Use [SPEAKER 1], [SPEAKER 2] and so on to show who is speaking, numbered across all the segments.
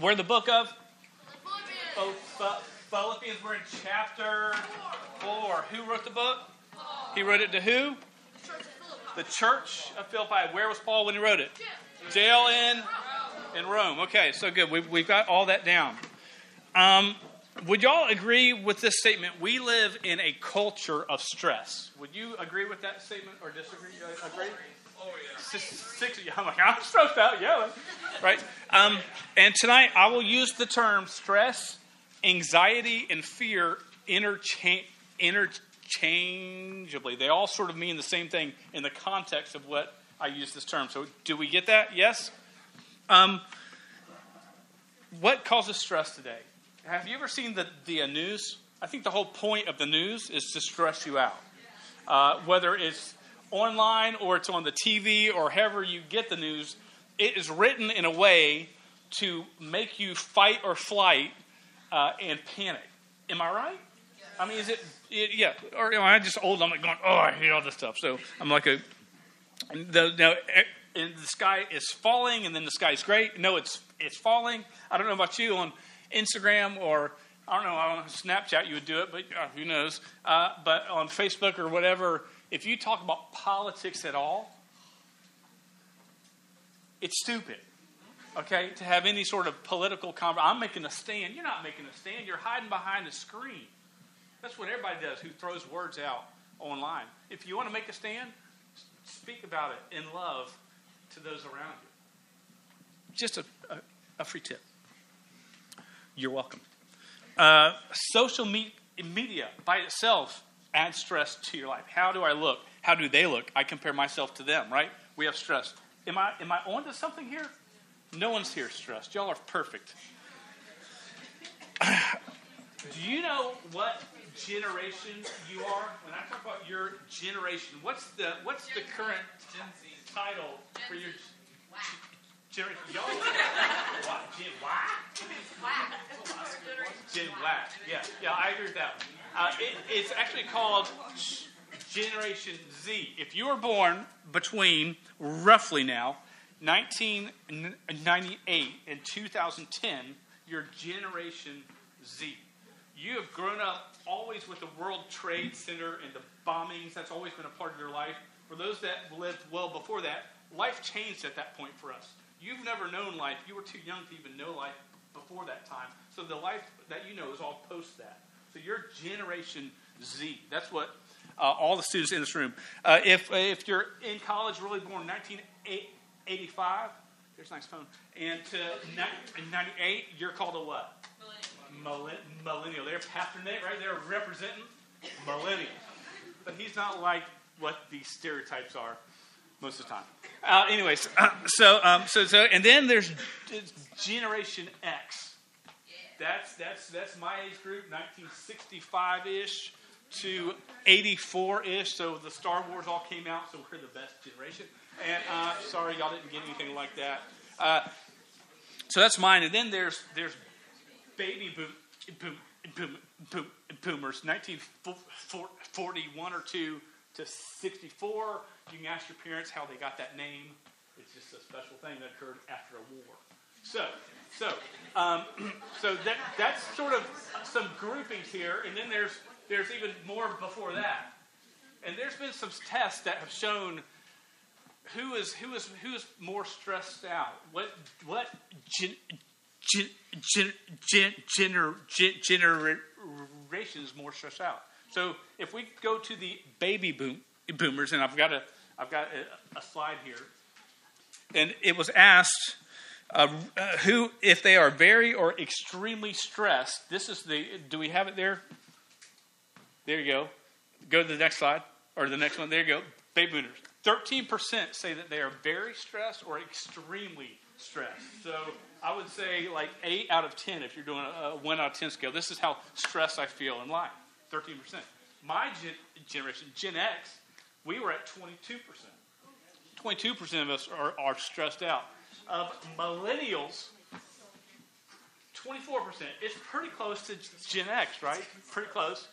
[SPEAKER 1] We're in the book of oh, Philippians. We're in chapter four. Who wrote the book? He wrote it to who? The church of Philippi. Where was Paul when he wrote it? Jail in in Rome. Okay, so good. We've, we've got all that down. Um, would y'all agree with this statement? We live in a culture of stress. Would you agree with that statement or disagree? Uh, agree? Oh, yeah. Six, six, I'm like, I'm stressed out yelling. Right? Um, and tonight I will use the term stress, anxiety, and fear interchange, interchangeably. They all sort of mean the same thing in the context of what I use this term. So, do we get that? Yes? Um, what causes stress today? Have you ever seen the, the news? I think the whole point of the news is to stress you out. Uh, whether it's online or it's on the TV or however you get the news, it is written in a way to make you fight or flight uh, and panic. Am I right? I mean, is it, it yeah? Or you know, I'm just old. I'm like going, oh, I hate all this stuff. So I'm like a, the, now, and the sky is falling, and then the sky is great. No, it's it's falling. I don't know about you on Instagram or I don't know on Snapchat you would do it, but uh, who knows? Uh, but on Facebook or whatever, if you talk about politics at all, it's stupid. Okay, to have any sort of political conversation. I'm making a stand. You're not making a stand. You're hiding behind a screen. That's what everybody does who throws words out online. If you want to make a stand, speak about it in love to those around you. Just a, a, a free tip. You're welcome. Uh, social me- media by itself adds stress to your life. How do I look? How do they look? I compare myself to them, right? We have stress. Am I, am I on to something here? No one's here stressed. Y'all are perfect. do you know what generation you are? When I talk about your generation, what's the what's the current title for your generation? Y'all, what? Gen Y? Gen Y. Yeah, yeah, I agree with that one. Uh, it, it's actually called Generation Z. If you were born between roughly now 1998 and 2010, you're Generation Z. You have grown up always with the World Trade Center and the bombings. That's always been a part of your life. For those that lived well before that, life changed at that point for us. You've never known life. You were too young to even know life before that time. So the life that you know is all post that. So you're Generation Z. That's what uh, all the students in this room. Uh, if if you're in college, really born 1985, there's a nice phone, and to 98, you're called a what? Millennial. Millennial. They're Pastor Nate right there representing millennial. But he's not like what these stereotypes are most of the time. Uh, anyways, uh, so um, so so, and then there's Generation X. That's that's that's my age group, 1965 ish to 84 ish. So the Star Wars all came out, so we're the best generation. And uh, sorry, y'all didn't get anything like that. Uh, so that's mine. And then there's there's baby boom, boom, boom, boom, boomers, 1941 or two to 64. You can ask your parents how they got that name. It's just a special thing that occurred after a war. So, so, um, so that that's sort of some groupings here, and then there's there's even more before that. And there's been some tests that have shown who is who is who is more stressed out. What what gen, gen, gen, gen, gener, gen, generation is more stressed out. So if we go to the baby boom, boomers, and I've got a I've got a, a slide here, and it was asked uh, uh, who, if they are very or extremely stressed, this is the, do we have it there? There you go. Go to the next slide, or the next one. There you go. Baby boomers. 13% say that they are very stressed or extremely stressed. So I would say like 8 out of 10 if you're doing a, a 1 out of 10 scale. This is how stressed I feel in life 13%. My gen- generation, Gen X, we were at 22%. 22% of us are, are stressed out of millennials, 24%. It's pretty close to Gen X, right? Pretty close.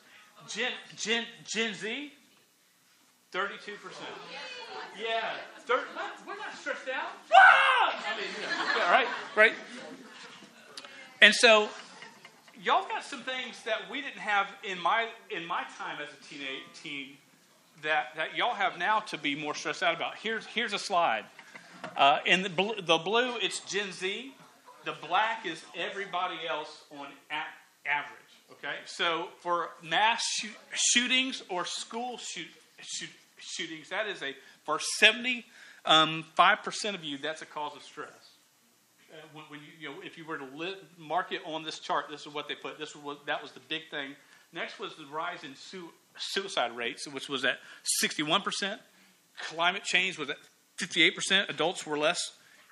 [SPEAKER 1] Gen, Gen, Gen Z, 32%. Yeah. Thir- we're not stressed out. Ah! I mean, yeah, right, right. And so, y'all got some things that we didn't have in my in my time as a teenage teen that that y'all have now to be more stressed out about. Here's here's a slide. Uh, in the blue, the blue, it's Gen Z. The black is everybody else on a- average. Okay, so for mass shoot, shootings or school shoot, shoot, shootings, that is a for seventy um, five percent of you, that's a cause of stress. Uh, when, when you, you know, if you were to li- mark it on this chart, this is what they put. This was that was the big thing. Next was the rise in su- suicide rates, which was at sixty one percent. Climate change was at fifty eight percent. Adults were less.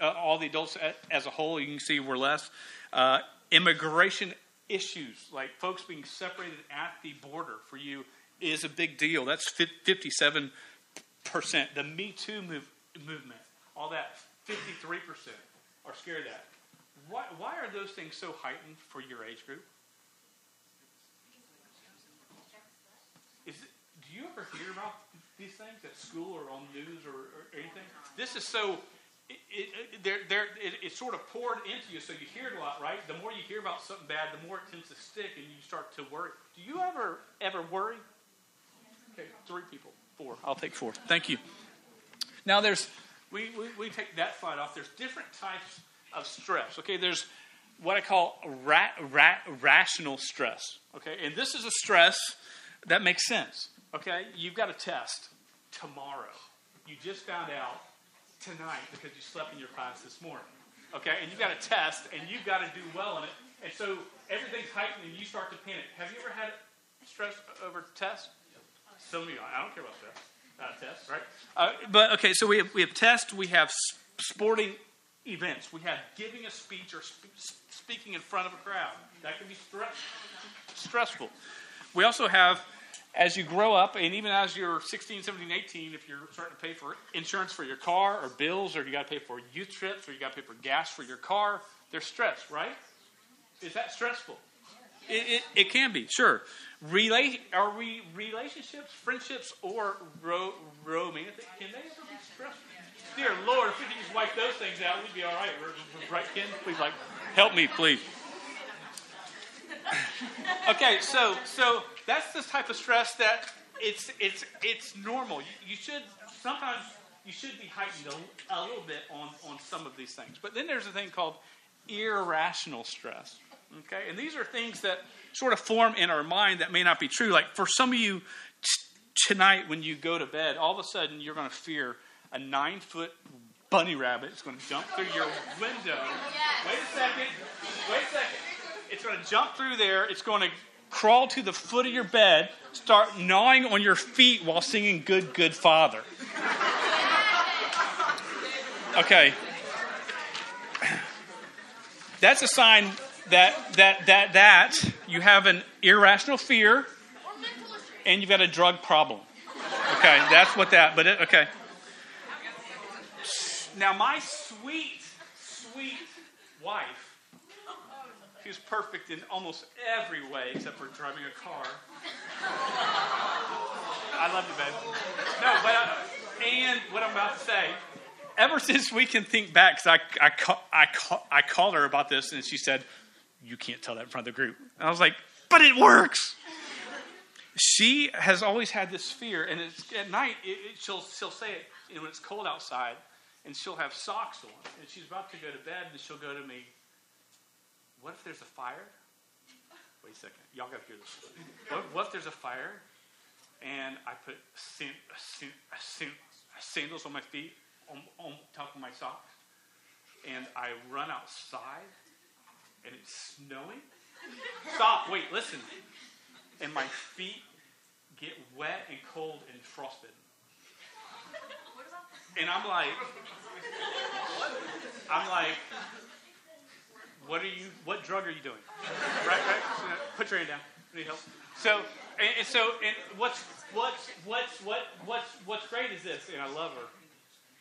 [SPEAKER 1] Uh, all the adults as a whole, you can see, were less. Uh, immigration issues, like folks being separated at the border, for you is a big deal. That's fifty seven percent. The Me Too move, movement, all that, 53% are scared of that. Why, why are those things so heightened for your age group? Is it, do you ever hear about these things at school or on news or, or anything? Oh, this is so, it, it, they're, they're, it, it's sort of poured into you, so you hear it a lot, right? The more you hear about something bad, the more it tends to stick, and you start to worry. Do you ever ever worry? Okay, three people, four. I'll take four. Thank you. Now, there's, we, we, we take that slide off. There's different types of stress. Okay, there's what I call ra- ra- rational stress. Okay, and this is a stress that makes sense. Okay, you've got a test tomorrow. You just found out tonight because you slept in your class this morning. Okay, and you've got a test and you've got to do well in it. And so everything's heightened and you start to panic. Have you ever had stress over tests? Some of you, I don't care about tests uh, test, right? Uh, but okay, so we have, we have tests, we have sporting events, we have giving a speech or sp- speaking in front of a crowd. That can be stress- stressful. We also have, as you grow up, and even as you're 16, 17, 18, if you're starting to pay for insurance for your car or bills, or you got to pay for youth trips, or you got to pay for gas for your car, there's stress, right? Is that stressful? It, it, it can be, sure. Rela- are we relationships, friendships, or ro- romantic? Can they ever be stressful? Dear Lord, if we could just wipe those things out, we'd be all right. Right, Ken? Please, like, help me, please. okay, so so that's the type of stress that it's it's it's normal. You, you should sometimes you should be heightened a, a little bit on on some of these things. But then there's a thing called irrational stress. Okay, and these are things that sort of form in our mind that may not be true. Like for some of you t- tonight, when you go to bed, all of a sudden you're going to fear a nine foot bunny rabbit is going to jump through your window. Wait a second. Wait a second. It's going to jump through there. It's going to crawl to the foot of your bed, start gnawing on your feet while singing Good, Good Father. Okay. That's a sign that that that that you have an irrational fear and you've got a drug problem. Okay, that's what that. But it, okay. Now my sweet, sweet wife, she's perfect in almost every way except for driving a car. I love you, babe. No, but uh, and what I'm about to say ever since we can think back, because I, I, call, I, call, I called her about this, and she said, You can't tell that in front of the group. And I was like, But it works. She has always had this fear, and at night, it, it, she'll, she'll say it know, when it's cold outside, and she'll have socks on, and she's about to go to bed, and she'll go to me, What if there's a fire? Wait a second. Y'all got to hear this. What, what if there's a fire, and I put sandals on my feet, on, on top of my socks, and I run outside, and it's snowing. Stop, wait, listen. And my feet get wet and cold and frostbitten. And I'm like, I'm like, what are you, what drug are you doing? Right, right? Put your hand down. Need help? So, and, and so, and what's, what's, what's, what, what's, what's great is this, and I love her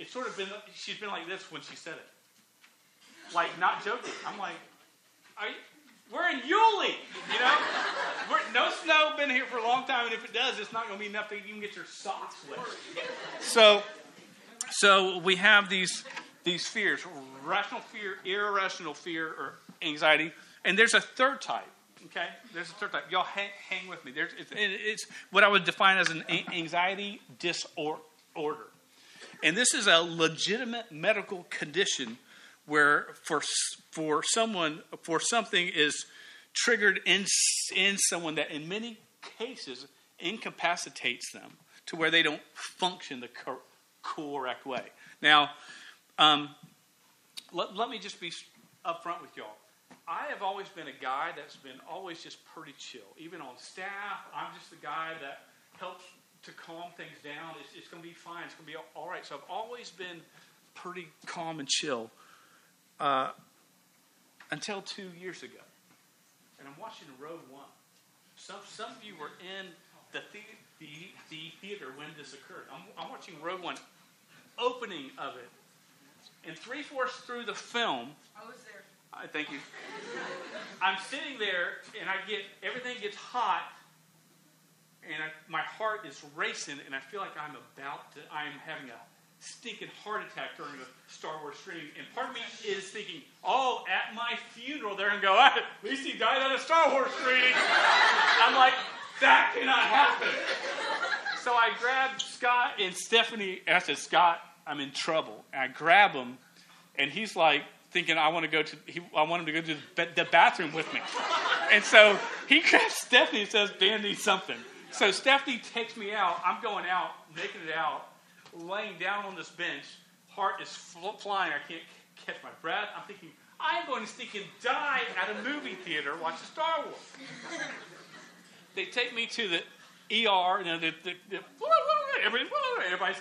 [SPEAKER 1] it's sort of been, she's been like this when she said it. Like, not joking. I'm like, you, we're in Yulee, you know? We're, no snow, been here for a long time, and if it does, it's not going to be enough to even get your socks wet. So, so we have these, these fears rational fear, irrational fear, or anxiety. And there's a third type. Okay, there's a third type. Y'all hang, hang with me. There's it's, it's what I would define as an anxiety disorder, and this is a legitimate medical condition where for for someone for something is triggered in in someone that in many cases incapacitates them to where they don't function the cor- correct way. Now, um, let, let me just be upfront with y'all. I have always been a guy that's been always just pretty chill. Even on staff, I'm just the guy that helps to calm things down. It's, it's going to be fine. It's going to be all right. So I've always been pretty calm and chill uh, until two years ago. And I'm watching Rogue One. Some, some of you were in the, the, the, the theater when this occurred. I'm, I'm watching Rogue One, opening of it. And three fourths through the film,
[SPEAKER 2] I was there.
[SPEAKER 1] I thank you. I'm sitting there and I get everything gets hot and I, my heart is racing and I feel like I'm about to I'm having a stinking heart attack during the Star Wars screening. And part of me is thinking, oh, at my funeral they're gonna go, ah, at least he died at a Star Wars screening. I'm like, that cannot happen. So I grabbed Scott and Stephanie and I said, Scott, I'm in trouble. And I grab him and he's like, thinking I want to go to he, I want him to go to the, bathroom with me. And so he grabs Stephanie and says, Dan needs something. So Stephanie takes me out. I'm going out, making it out, laying down on this bench. Heart is flying. I can't catch my breath. I'm thinking, I'm going to sneak and die at a movie theater watching Star Wars. they take me to the ER, you know, the, the, the, everybody, everybody's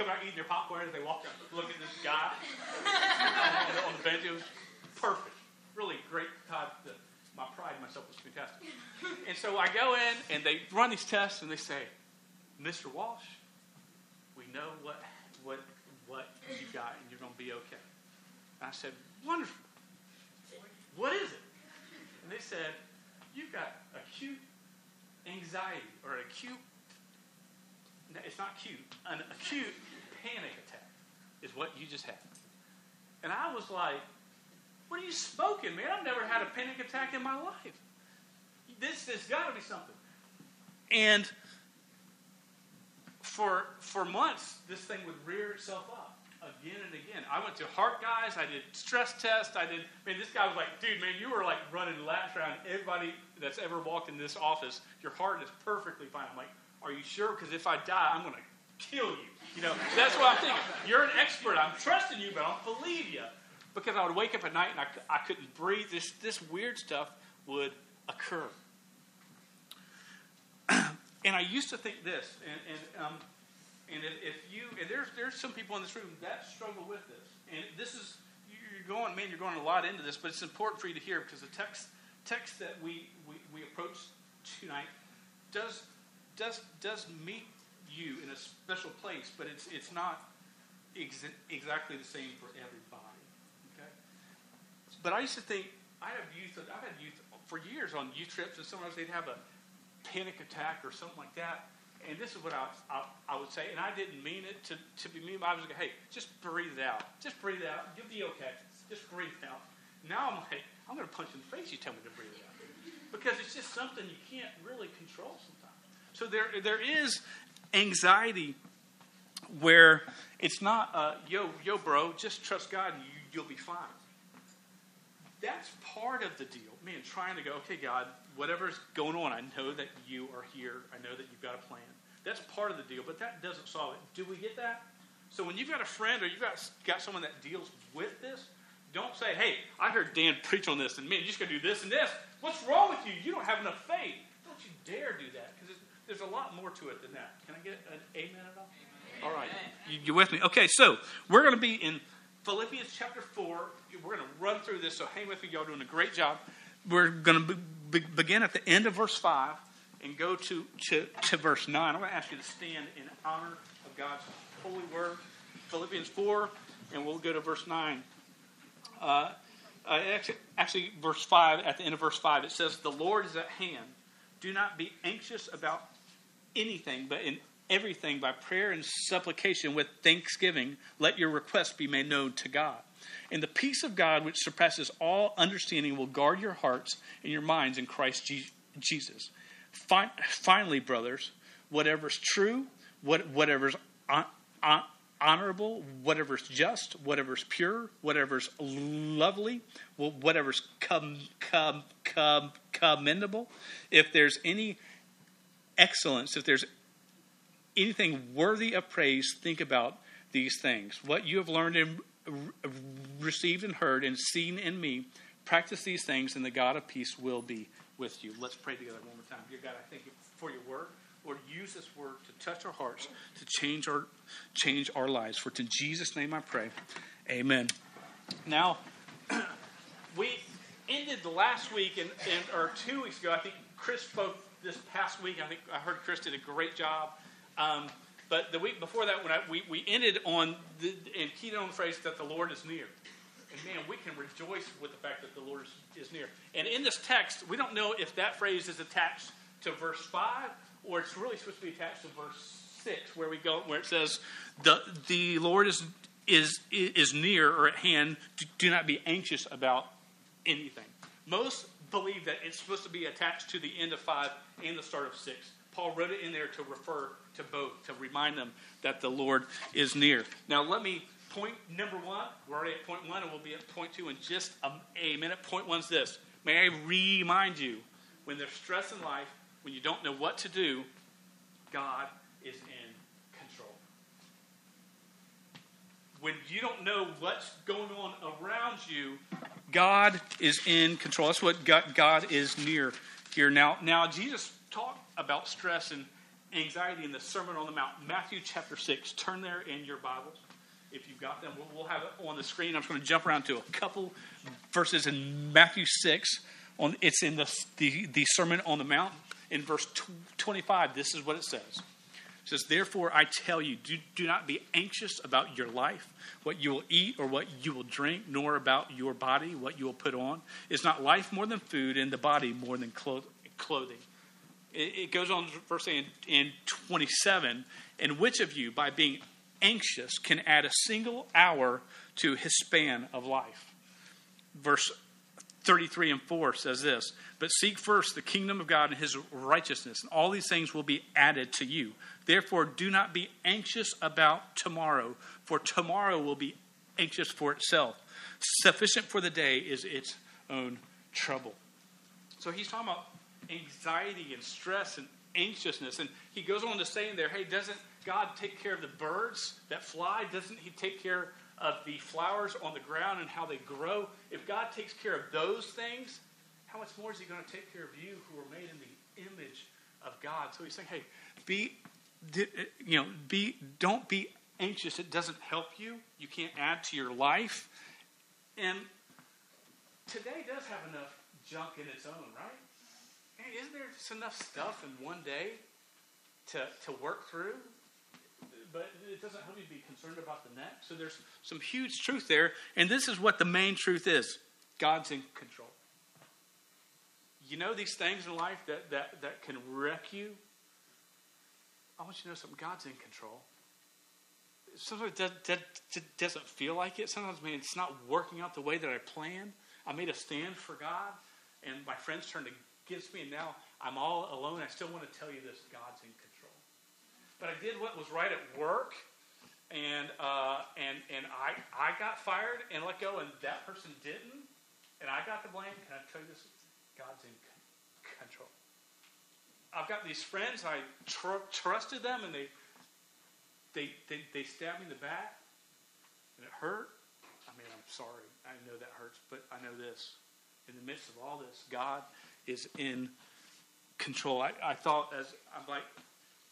[SPEAKER 1] coming out eating their popcorn as they walk up, look at this guy on the bench. It was perfect. Really great time. To, my pride in myself was fantastic. And so I go in, and they run these tests, and they say, Mr. Walsh, we know what, what, what you got, and you're going to be okay. And I said, wonderful. What is it? And they said, you've got acute anxiety or acute, not cute, an acute panic attack is what you just had. And I was like, what are you smoking, man? I've never had a panic attack in my life. This has got to be something. And for, for months, this thing would rear itself up again and again. I went to heart guys. I did stress tests. I did. I mean, this guy was like, "Dude, man, you were like running laps around everybody that's ever walked in this office. Your heart is perfectly fine." I'm like, "Are you sure? Because if I die, I'm going to kill you." You know, that's what I'm thinking. You're an expert. I'm trusting you, but I don't believe you because I would wake up at night and I, I couldn't breathe. This this weird stuff would occur. and I used to think this, and, and um, and if, if you, and there's, there's some people in this room that struggle with this. And this is, you're going, man, you're going a lot into this, but it's important for you to hear because the text, text that we, we, we approach tonight does, does, does meet you in a special place, but it's, it's not ex- exactly the same for everybody. Okay? But I used to think, I have youth, I've had youth for years on youth trips, and sometimes they'd have a panic attack or something like that and this is what I, I, I, would say, and I didn't mean it to, to be mean, I was like, hey, just breathe out. Just breathe out. You'll be okay. Just breathe out. Now I'm like, I'm going to punch in the face you tell me to breathe out. Because it's just something you can't really control sometimes. So there, there is anxiety where it's not, uh, yo, yo, bro, just trust God and you, you'll be fine. That's part of the deal. Man, trying to go, okay, God, whatever's going on, I know that you are here. I know that you've got a plan. That's part of the deal, but that doesn't solve it. Do we get that? So when you've got a friend or you've got, got someone that deals with this, don't say, hey, I heard Dan preach on this, and man, you're just going to do this and this. What's wrong with you? You don't have enough faith. Don't you dare do that, there's a lot more to it than that. Can I get an amen at all? All right. You, you with me? Okay, so we're going to be in Philippians chapter 4. We're going to run through this, so hang with me. Y'all doing a great job. We're going to be, begin at the end of verse 5 and go to, to, to verse 9. I'm going to ask you to stand in honor of God's holy word. Philippians 4, and we'll go to verse 9. Uh, uh, actually, actually, verse 5, at the end of verse 5, it says, The Lord is at hand. Do not be anxious about anything, but in everything by prayer and supplication with thanksgiving, let your requests be made known to God. And the peace of God, which surpasses all understanding, will guard your hearts and your minds in Christ Jesus. Finally, brothers, whatever's true, what whatever's honorable, whatever's just, whatever's pure, whatever's lovely, whatever's com, com, com, commendable, if there's any excellence, if there's anything worthy of praise, think about these things. What you have learned and received and heard and seen in me, practice these things, and the God of peace will be with you. Let's pray together one more time. Dear God, I thank you for your word. Lord, use this word to touch our hearts, to change our change our lives. For in Jesus' name I pray. Amen. Now, we ended the last week and, and or two weeks ago. I think Chris spoke this past week. I think I heard Chris did a great job. Um, but the week before that, when I, we, we ended on the, and keyed on the phrase that the Lord is near. And man, we can rejoice with the fact that the Lord is, is near. And in this text, we don't know if that phrase is attached to verse 5 or it's really supposed to be attached to verse 6 where we go where it says the the Lord is is is near or at hand do not be anxious about anything. Most believe that it's supposed to be attached to the end of 5 and the start of 6. Paul wrote it in there to refer to both, to remind them that the Lord is near. Now, let me point number one. We're already at point one, and we'll be at point two in just a, a minute. Point one's this. May I remind you when there's stress in life, when you don't know what to do, God is in control. When you don't know what's going on around you, God is in control. That's what God, God is near here. Now, now Jesus talked about stress and anxiety in the Sermon on the Mount, Matthew chapter 6. Turn there in your Bibles. If you've got them, we'll, have it on the screen. I'm just going to jump around to a couple verses in Matthew 6. On, it's in the, the, the Sermon on the Mount. In verse 25, this is what it says. Says, Therefore, I tell you, do, do not be anxious about your life, what you will eat or what you will drink, nor about your body, what you will put on. Is not life more than food, and the body more than clothing? It, goes on, verse in, in 27, and which of you, by being anxious, can add a single hour to his span of life? Verse 33 and 4 says this But seek first the kingdom of God and his righteousness, and all these things will be added to you. Therefore, do not be anxious about tomorrow, for tomorrow will be anxious for itself. Sufficient for the day is its own trouble. So he's talking about anxiety and stress and anxiousness. And he goes on to say in there, hey, doesn't God take care of the birds that fly? Doesn't he take care of the flowers on the ground and how they grow? If God takes care of those things, how much more is he going to take care of you who are made in the image of God? So he's saying, hey, be, eh, you know, be, don't be anxious. It doesn't help you. You can't add to your life. And today does have enough junk in its own, right? isn't there just enough stuff in one day to, to work through? But it doesn't help you be concerned about the next. So there's some huge truth there. And this is what the main truth is God's in control. You know these things in life that, that, that can wreck you? I want you to know something. God's in control. Sometimes it doesn't feel like it. Sometimes, man, it's not working out the way that I planned. I made a stand for God, and my friends turned against me, and now I'm all alone. I still want to tell you this God's in control. But I did what was right at work, and, uh, and, and I, I got fired and let go, and that person didn't, and I got the blame. Can I tell you this? God's in control. I've got these friends, I tr- trusted them, and they, they, they, they stabbed me in the back, and it hurt. I mean, I'm sorry. I know that hurts, but I know this. In the midst of all this, God is in control. I, I thought as I'm like,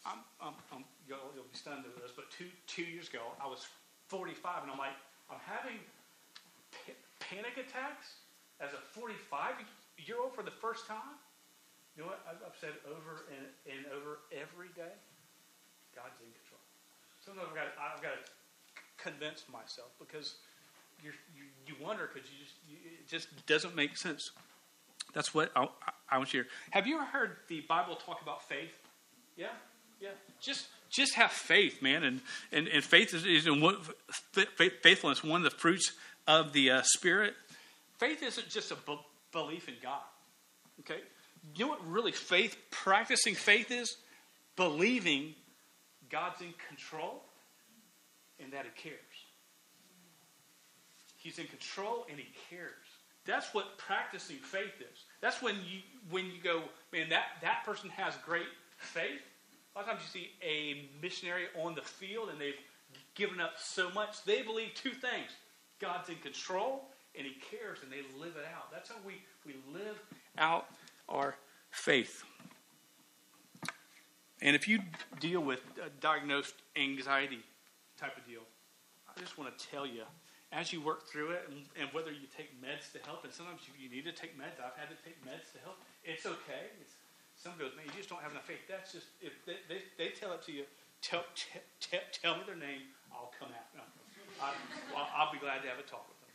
[SPEAKER 1] I'm, I'm, I'm you'll, you'll, be stunned with this, but two two years ago I was 45, and I'm like, I'm having panic attacks as a 45 year old for the first time. You know what I've, I've said over and, and over every day? God's in control. Sometimes I've got to, I've got to convince myself because you you wonder because you just you, it just doesn't make sense. That's what I, I want you to hear. Have you ever heard the Bible talk about faith? Yeah? Yeah. Just just have faith, man. And, and, and faith is, is one, faithfulness, one of the fruits of the uh, Spirit. Faith isn't just a b- belief in God. Okay? You know what really faith, practicing faith is? Believing God's in control and that He cares. He's in control and He cares. That's what practicing faith is. That's when you when you go, man, that, that person has great faith. A lot of times you see a missionary on the field and they've given up so much. They believe two things God's in control and He cares, and they live it out. That's how we, we live out our faith. And if you deal with diagnosed anxiety type of deal, I just want to tell you, as you work through it, and, and whether you take meds to help, and sometimes you, you, need to take meds. I've had to take meds to help. It's okay. It's, some goes, man, you just don't have enough faith. That's just if they, they, they tell it to you, tell, t- t- tell me their name, I'll come out. No. I, I'll be glad to have a talk with them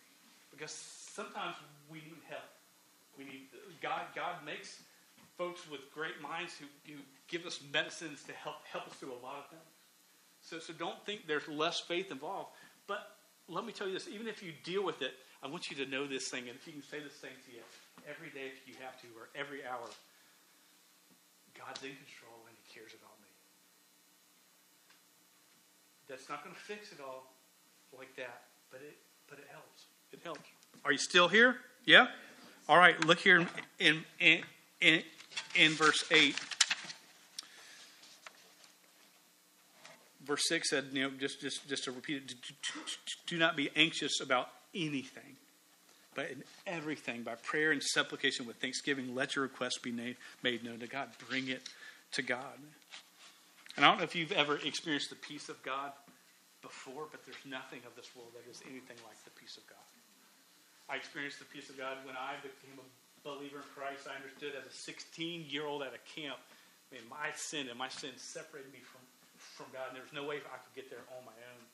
[SPEAKER 1] because sometimes we need help. We need God. God makes folks with great minds who, who give us medicines to help help us through a lot of things. So, so don't think there's less faith involved. But let me tell you this: even if you deal with it, I want you to know this thing, and if you can say this thing to you every day if you have to, or every hour, God's in control and He cares about me. That's not going to fix it all like that, but it but it helps. It helps. Are you still here? Yeah. All right. Look here in in in, in verse eight. Verse six said, you know, just just just to repeat it, do not be anxious about anything but in everything, by prayer and supplication with thanksgiving, let your request be made, known to God. Bring it to God. And I don't know if you've ever experienced the peace of God before, but there's nothing of this world that is anything like the peace of God. I experienced the peace of God when I became a believer in Christ. I understood as a 16 year old at a camp, man, my sin and my sin separated me from, from God, and there was no way I could get there on my own.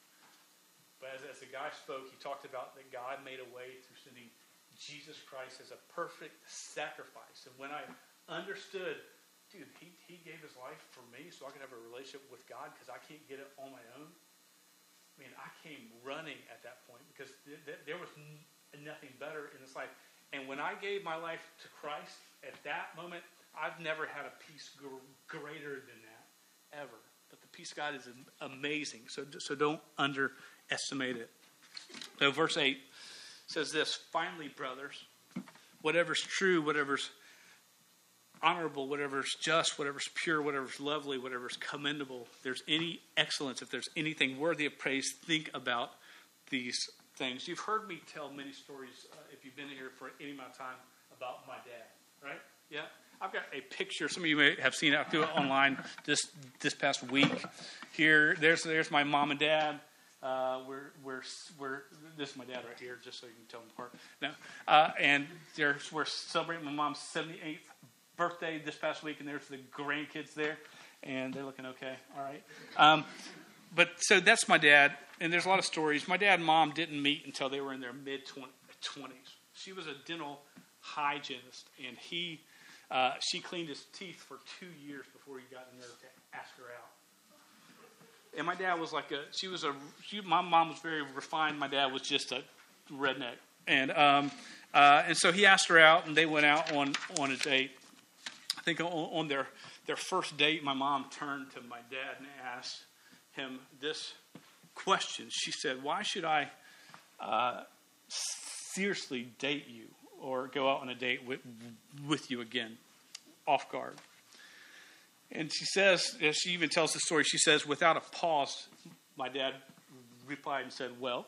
[SPEAKER 1] But as, as the guy spoke, he talked about that God made a way through sending Jesus Christ as a perfect sacrifice. And when I understood, dude, he, he gave his life for me so I could have a relationship with God because I can't get it on my own. I mean, I came running at that point because th- th- there was n- nothing better in this life. And when I gave my life to Christ at that moment, I've never had a peace gr- greater than that, ever. But the peace of God is amazing. So, so don't under estimate it. So, verse 8 says this Finally, brothers, whatever's true, whatever's honorable, whatever's just, whatever's pure, whatever's lovely, whatever's commendable, there's any excellence, if there's anything worthy of praise, think about these things. You've heard me tell many stories, uh, if you've been here for any amount of time, about my dad, right? Yeah? I've got a picture. Some of you may have seen it. I'll do it online this this past week. Here, there's there's my mom and dad. Uh, we're, we're, we're, this is my dad right here, just so you can tell them apart. Now, uh, and there's, we're celebrating my mom's 78th birthday this past week, and there's the grandkids there, and they're looking okay, all right. Um, but so that's my dad, and there's a lot of stories. My dad and mom didn't meet until they were in their mid 20s. She was a dental hygienist, and he, uh, she cleaned his teeth for two years before he got in there to ask her out and my dad was like a she was a she, my mom was very refined. My dad was just a redneck. And um, uh, and so he asked her out and they went out on on a date. I think on, on their their first date my mom turned to my dad and asked him this question. She said why should i uh, seriously date you or go out on a date with, with you again off guard and she says, she even tells the story, she says, without a pause, my dad replied and said, Well,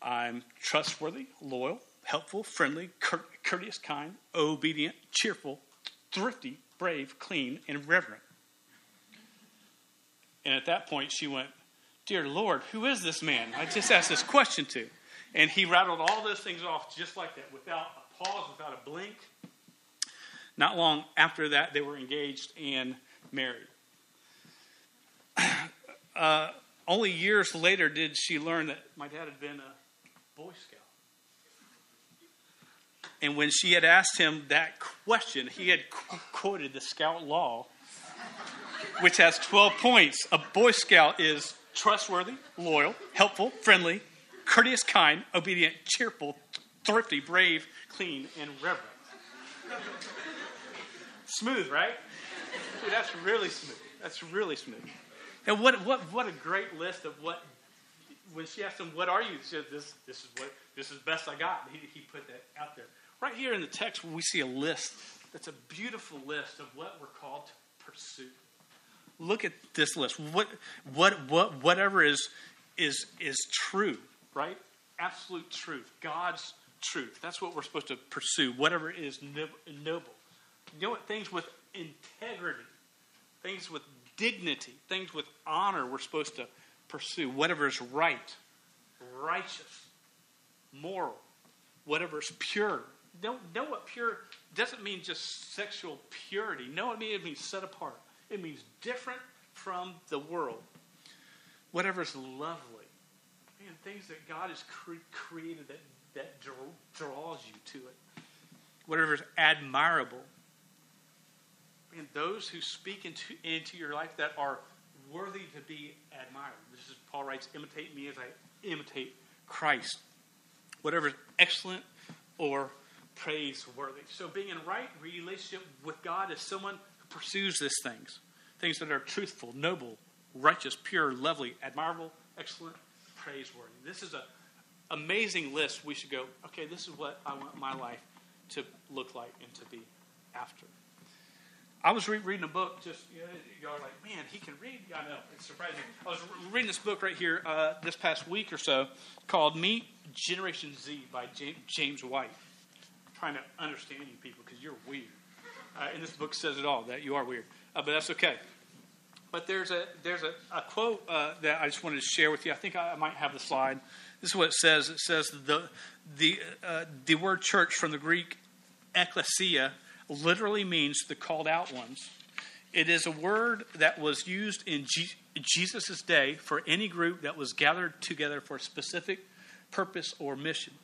[SPEAKER 1] I'm trustworthy, loyal, helpful, friendly, courteous, kind, obedient, cheerful, thrifty, brave, clean, and reverent. And at that point, she went, Dear Lord, who is this man? I just asked this question to. And he rattled all those things off just like that, without a pause, without a blink. Not long after that, they were engaged and married. Uh, only years later did she learn that my dad had been a Boy Scout. And when she had asked him that question, he had qu- quoted the Scout law which has 12 points. A Boy Scout is trustworthy, loyal, helpful, friendly, courteous, kind, obedient, cheerful, thrifty, brave, clean, and reverent. Smooth, right? Dude, that's really smooth. That's really smooth. And what, what, what a great list of what, when she asked him, What are you? He said, This, this is what this is best I got. He, he put that out there. Right here in the text, we see a list that's a beautiful list of what we're called to pursue. Look at this list. What, what, what, whatever is, is, is true, right? Absolute truth. God's truth. That's what we're supposed to pursue. Whatever is noble. What? Things with integrity, things with dignity, things with honor we're supposed to pursue. Whatever is right, righteous, moral, whatever is pure. Know, know what pure doesn't mean just sexual purity. No, it means, it means set apart. It means different from the world. Whatever is lovely. Man, things that God has cre- created that, that draws you to it. Whatever is admirable. Man, those who speak into, into your life that are worthy to be admired. This is Paul writes, imitate me as I imitate Christ. Whatever is excellent or praiseworthy. So being in right relationship with God is someone who pursues these things. Things that are truthful, noble, righteous, pure, lovely, admirable, excellent, praiseworthy. This is an amazing list. We should go, okay, this is what I want my life to look like and to be after. I was re- reading a book. Just you know, y'all are like, man, he can read. I know it's surprising. I was re- reading this book right here uh, this past week or so called "Meet Generation Z" by James, White. I'm trying to understand you people because you're weird, uh, and this book says it all that you are weird, uh, but that's okay. But there's a there's a, a quote uh, that I just wanted to share with you. I think I, I might have the slide. This is what it says. It says the the uh, the word church from the Greek ekklesia literally means the called out ones. It is a word that was used in Jesus' day for any group that was gathered together for a specific purpose or mission.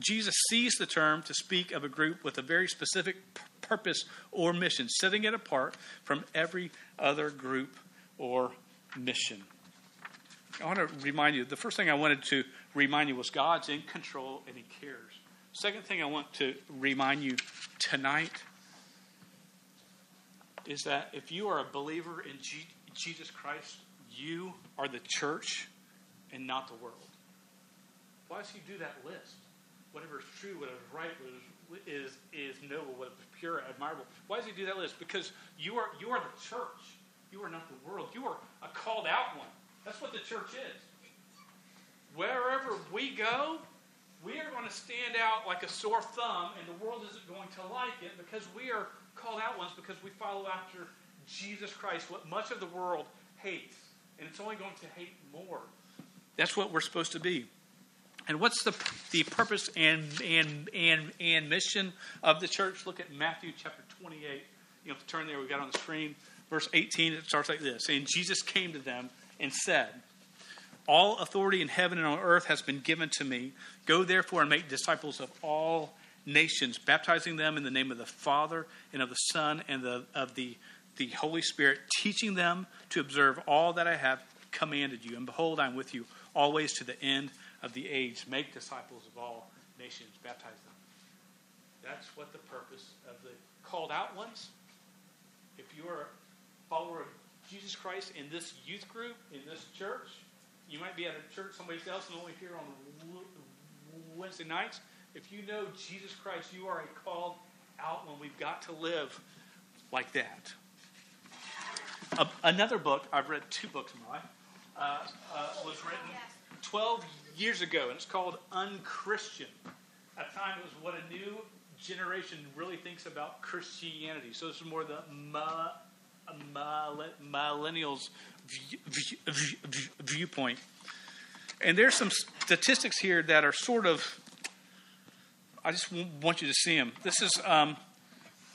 [SPEAKER 1] Jesus seized the term to speak of a group with a very specific purpose or mission, setting it apart from every other group or mission. I want to remind you the first thing I wanted to remind you was God's in control and He cares. Second thing I want to remind you tonight is that if you are a believer in G- Jesus Christ, you are the church and not the world. Why does he do that list? Whatever is true, whatever is right, what is, is, noble, what is pure, admirable. Why does he do that list? Because you are, you are the church. You are not the world. You are a called out one. That's what the church is. Wherever we go, we are going to stand out like a sore thumb, and the world isn't going to like it because we are called out ones because we follow after Jesus Christ, what much of the world hates. And it's only going to hate more. That's what we're supposed to be. And what's the, the purpose and, and, and, and mission of the church? Look at Matthew chapter 28. You have to turn there, we got on the screen. Verse 18, it starts like this And Jesus came to them and said, All authority in heaven and on earth has been given to me. Go therefore and make disciples of all nations, baptizing them in the name of the Father and of the Son and the, of the, the Holy Spirit, teaching them to observe all that I have commanded you. And behold, I'm with you always to the end of the age. Make disciples of all nations, baptize them. That's what the purpose of the called out ones. If you are a follower of Jesus Christ in this youth group, in this church, you might be at a church somebody else and only here on Wednesday nights. If you know Jesus Christ, you are a called out one. We've got to live like that. Another book, I've read two books in my life, uh, uh, was written 12 years ago, and it's called Unchristian. At time, it was what a new generation really thinks about Christianity. So this is more the millennials view, view, view, viewpoint. And there's some statistics here that are sort of I just want you to see them. This is, um,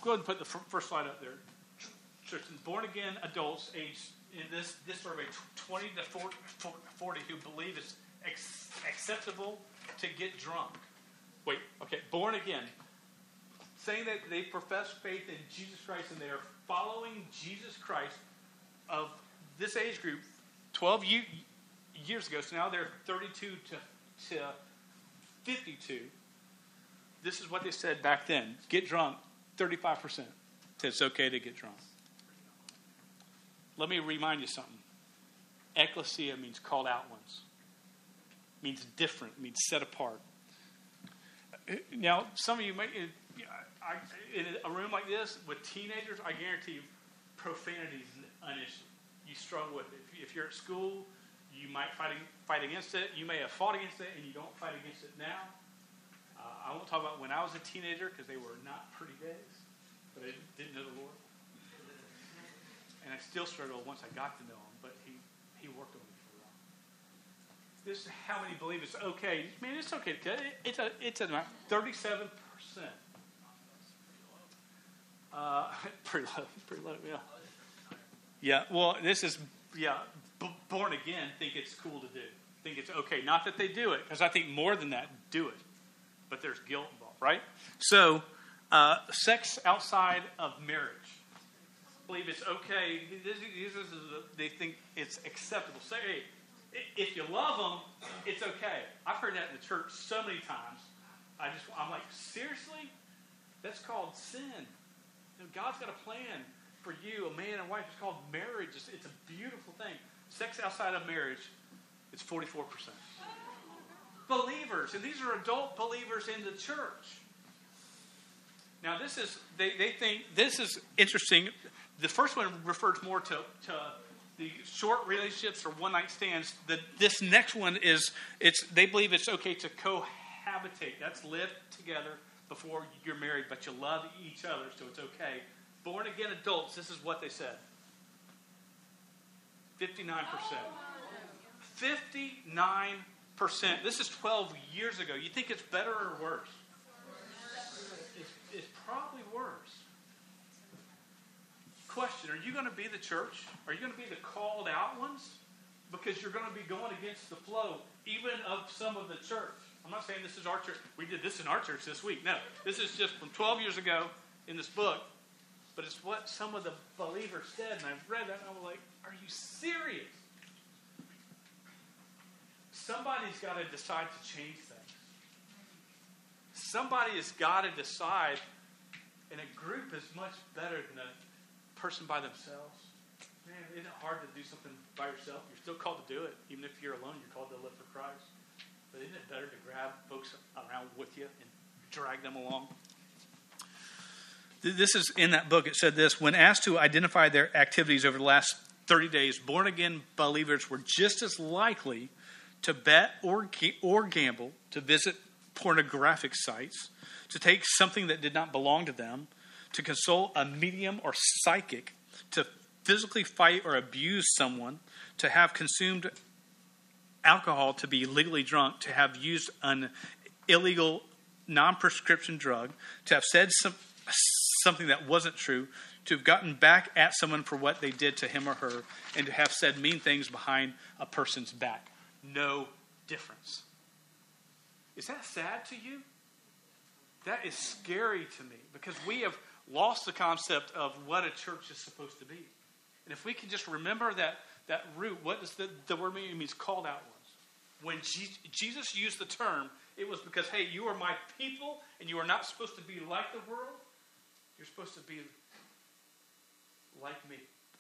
[SPEAKER 1] go ahead and put the first slide up there. Born again adults aged in this, this survey, 20 to 40, 40 who believe it's acceptable to get drunk. Wait, okay, born again. Saying that they profess faith in Jesus Christ and they are following Jesus Christ of this age group 12 years ago, so now they're 32 to, to 52. This is what they said back then get drunk, 35%. It's okay to get drunk. Let me remind you something. Ecclesia means called out ones, means different, means set apart. Now, some of you I, in a room like this with teenagers, I guarantee you, profanity is an issue. You struggle with it. If you're at school, you might fight, fight against it. You may have fought against it, and you don't fight against it now. Uh, I won't talk about when I was a teenager because they were not pretty days, but I didn't know the Lord. And I still struggle once I got to know Him, but He, he worked on me for a while. This is how many believe it's okay. Man, it's okay. It's a, it's a 37%. Uh, pretty low, pretty low, yeah. Yeah, well, this is, yeah, b- born again think it's cool to do. Think it's okay. Not that they do it, because I think more than that, do it. But there's guilt involved, right? So, uh, sex outside of marriage. I Believe it's okay. This, this is they think it's acceptable. Say, hey, if you love them, it's okay. I've heard that in the church so many times. I just, I'm like, seriously? That's called sin. You know, God's got a plan for you, a man and wife. It's called marriage. It's, it's a beautiful thing. Sex outside of marriage, it's 44%. Believers, and these are adult believers in the church. Now, this is, they, they think, this is interesting. The first one refers more to, to the short relationships or one night stands. The, this next one is, it's, they believe it's okay to cohabitate. That's live together before you're married, but you love each other, so it's okay. Born again adults, this is what they said 59%. 59%. This is 12 years ago. You think it's better or worse? It's, it's probably worse. Question Are you going to be the church? Are you going to be the called out ones? Because you're going to be going against the flow, even of some of the church. I'm not saying this is our church. We did this in our church this week. No, this is just from 12 years ago in this book. But it's what some of the believers said, and I read that, and I was like, "Are you serious?" Somebody's got to decide to change things. Somebody has got to decide, and a group is much better than a person by themselves. Man, isn't it hard to do something by yourself? You're still called to do it. Even if you're alone, you're called to live for Christ. But isn't it better to grab folks around with you and drag them along? This is in that book. It said this When asked to identify their activities over the last 30 days, born again believers were just as likely to bet or, or gamble, to visit pornographic sites, to take something that did not belong to them, to consult a medium or psychic, to physically fight or abuse someone, to have consumed alcohol to be legally drunk, to have used an illegal non prescription drug, to have said some, something that wasn't true, to have gotten back at someone for what they did to him or her, and to have said mean things behind a person's back. No difference. Is that sad to you? That is scary to me because we have lost the concept of what a church is supposed to be. And if we can just remember that that root, what does the, the word mean? It means called out ones. When Jesus used the term, it was because, hey, you are my people and you are not supposed to be like the world. You're supposed to be like me.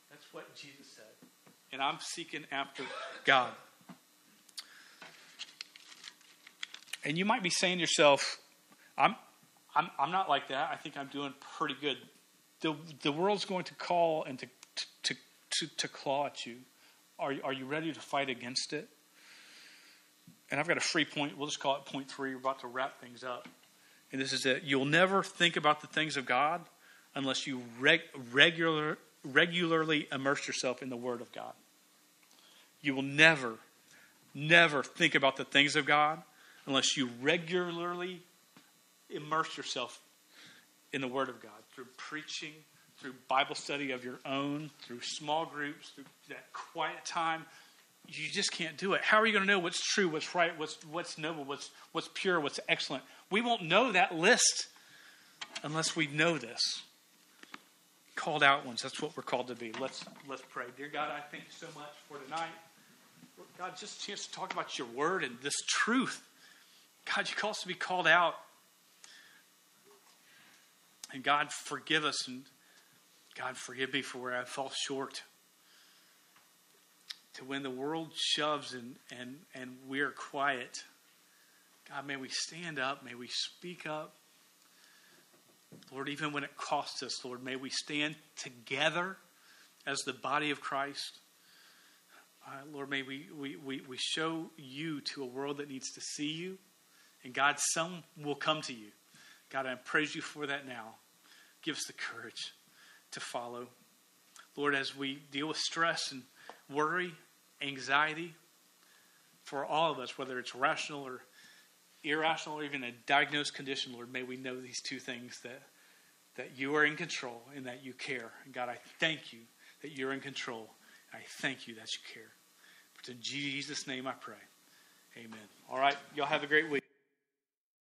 [SPEAKER 1] That's what Jesus said. And I'm seeking after God. And you might be saying to yourself, I'm, I'm, I'm not like that. I think I'm doing pretty good. The, the world's going to call and to, to, to, to claw at you. Are, are you ready to fight against it? And I've got a free point. We'll just call it point three. We're about to wrap things up. And this is it. You'll never think about the things of God unless you reg- regular, regularly immerse yourself in the Word of God. You will never, never think about the things of God unless you regularly immerse yourself in the Word of God through preaching, through Bible study of your own, through small groups, through that quiet time. You just can't do it. How are you going to know what's true, what's right, what's, what's noble, what's, what's pure, what's excellent? We won't know that list unless we know this. called out ones. That's what we're called to be. Let's let's pray. Dear God, I thank you so much for tonight. God, just a chance to talk about your word and this truth. God, you call us to be called out. And God, forgive us and God, forgive me for where I fall short. To when the world shoves and, and, and we're quiet, God, may we stand up, may we speak up. Lord, even when it costs us, Lord, may we stand together as the body of Christ. Uh, Lord, may we, we, we, we show you to a world that needs to see you. And God, some will come to you. God, I praise you for that now. Give us the courage to follow. Lord, as we deal with stress and worry, anxiety, for all of us, whether it's rational or irrational or even a diagnosed condition, Lord, may we know these two things that, that you are in control and that you care. And God, I thank you that you're in control. I thank you that you care. But in Jesus' name I pray. Amen. All right. Y'all have a great week.